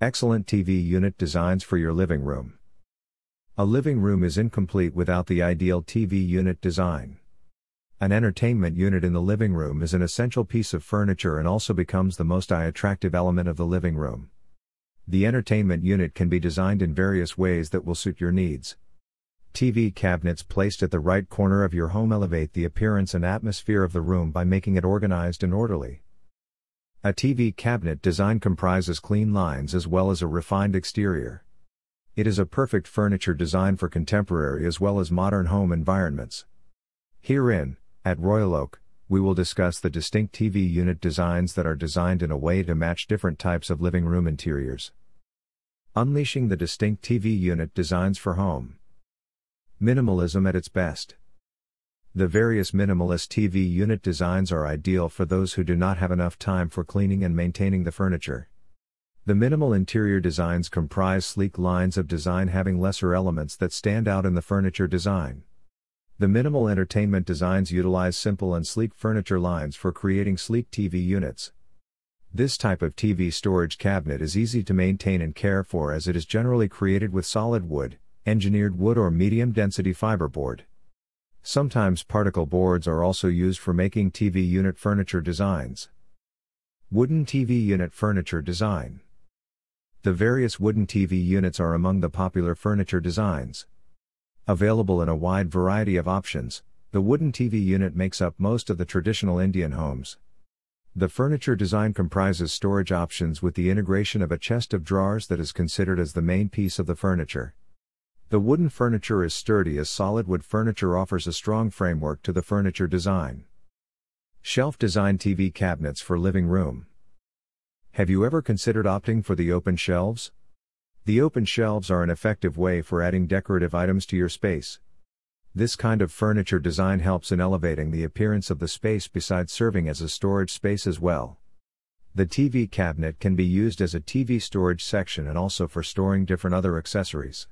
Excellent TV unit designs for your living room. A living room is incomplete without the ideal TV unit design. An entertainment unit in the living room is an essential piece of furniture and also becomes the most eye attractive element of the living room. The entertainment unit can be designed in various ways that will suit your needs. TV cabinets placed at the right corner of your home elevate the appearance and atmosphere of the room by making it organized and orderly. A TV cabinet design comprises clean lines as well as a refined exterior. It is a perfect furniture design for contemporary as well as modern home environments. Herein, at Royal Oak, we will discuss the distinct TV unit designs that are designed in a way to match different types of living room interiors. Unleashing the distinct TV unit designs for home. Minimalism at its best. The various minimalist TV unit designs are ideal for those who do not have enough time for cleaning and maintaining the furniture. The minimal interior designs comprise sleek lines of design having lesser elements that stand out in the furniture design. The minimal entertainment designs utilize simple and sleek furniture lines for creating sleek TV units. This type of TV storage cabinet is easy to maintain and care for as it is generally created with solid wood, engineered wood or medium density fiberboard. Sometimes particle boards are also used for making TV unit furniture designs. Wooden TV unit furniture design. The various wooden TV units are among the popular furniture designs. Available in a wide variety of options, the wooden TV unit makes up most of the traditional Indian homes. The furniture design comprises storage options with the integration of a chest of drawers that is considered as the main piece of the furniture. The wooden furniture is sturdy as solid wood furniture offers a strong framework to the furniture design. Shelf design TV cabinets for living room. Have you ever considered opting for the open shelves? The open shelves are an effective way for adding decorative items to your space. This kind of furniture design helps in elevating the appearance of the space besides serving as a storage space as well. The TV cabinet can be used as a TV storage section and also for storing different other accessories.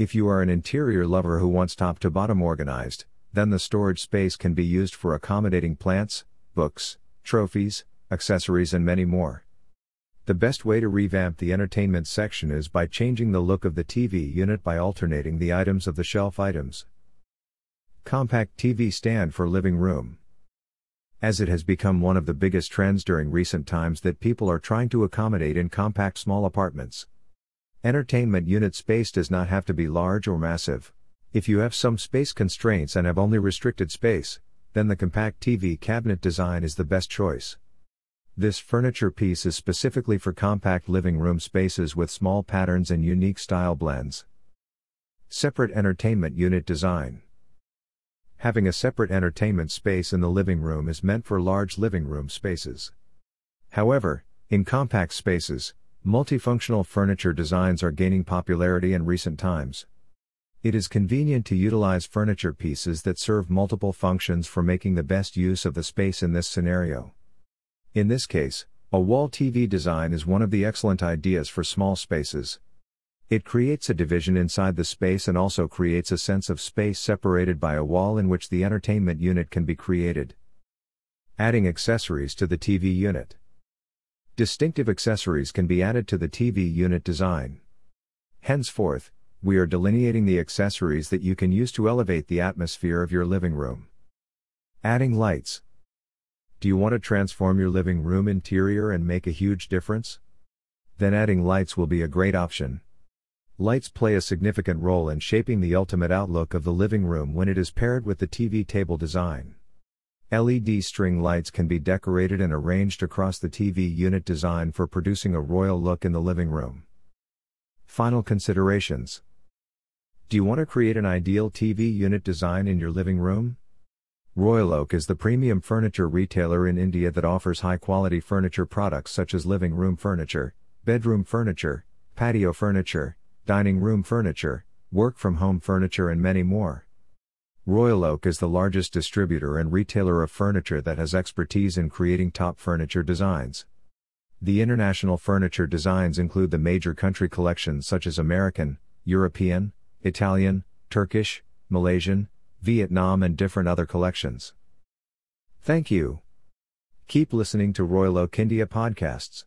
If you are an interior lover who wants top to bottom organized, then the storage space can be used for accommodating plants, books, trophies, accessories, and many more. The best way to revamp the entertainment section is by changing the look of the TV unit by alternating the items of the shelf items. Compact TV stand for living room. As it has become one of the biggest trends during recent times that people are trying to accommodate in compact small apartments. Entertainment unit space does not have to be large or massive. If you have some space constraints and have only restricted space, then the compact TV cabinet design is the best choice. This furniture piece is specifically for compact living room spaces with small patterns and unique style blends. Separate entertainment unit design. Having a separate entertainment space in the living room is meant for large living room spaces. However, in compact spaces, Multifunctional furniture designs are gaining popularity in recent times. It is convenient to utilize furniture pieces that serve multiple functions for making the best use of the space in this scenario. In this case, a wall TV design is one of the excellent ideas for small spaces. It creates a division inside the space and also creates a sense of space separated by a wall in which the entertainment unit can be created. Adding accessories to the TV unit. Distinctive accessories can be added to the TV unit design. Henceforth, we are delineating the accessories that you can use to elevate the atmosphere of your living room. Adding lights. Do you want to transform your living room interior and make a huge difference? Then adding lights will be a great option. Lights play a significant role in shaping the ultimate outlook of the living room when it is paired with the TV table design. LED string lights can be decorated and arranged across the TV unit design for producing a royal look in the living room. Final considerations Do you want to create an ideal TV unit design in your living room? Royal Oak is the premium furniture retailer in India that offers high quality furniture products such as living room furniture, bedroom furniture, patio furniture, dining room furniture, work from home furniture, and many more. Royal Oak is the largest distributor and retailer of furniture that has expertise in creating top furniture designs. The international furniture designs include the major country collections such as American, European, Italian, Turkish, Malaysian, Vietnam, and different other collections. Thank you. Keep listening to Royal Oak India podcasts.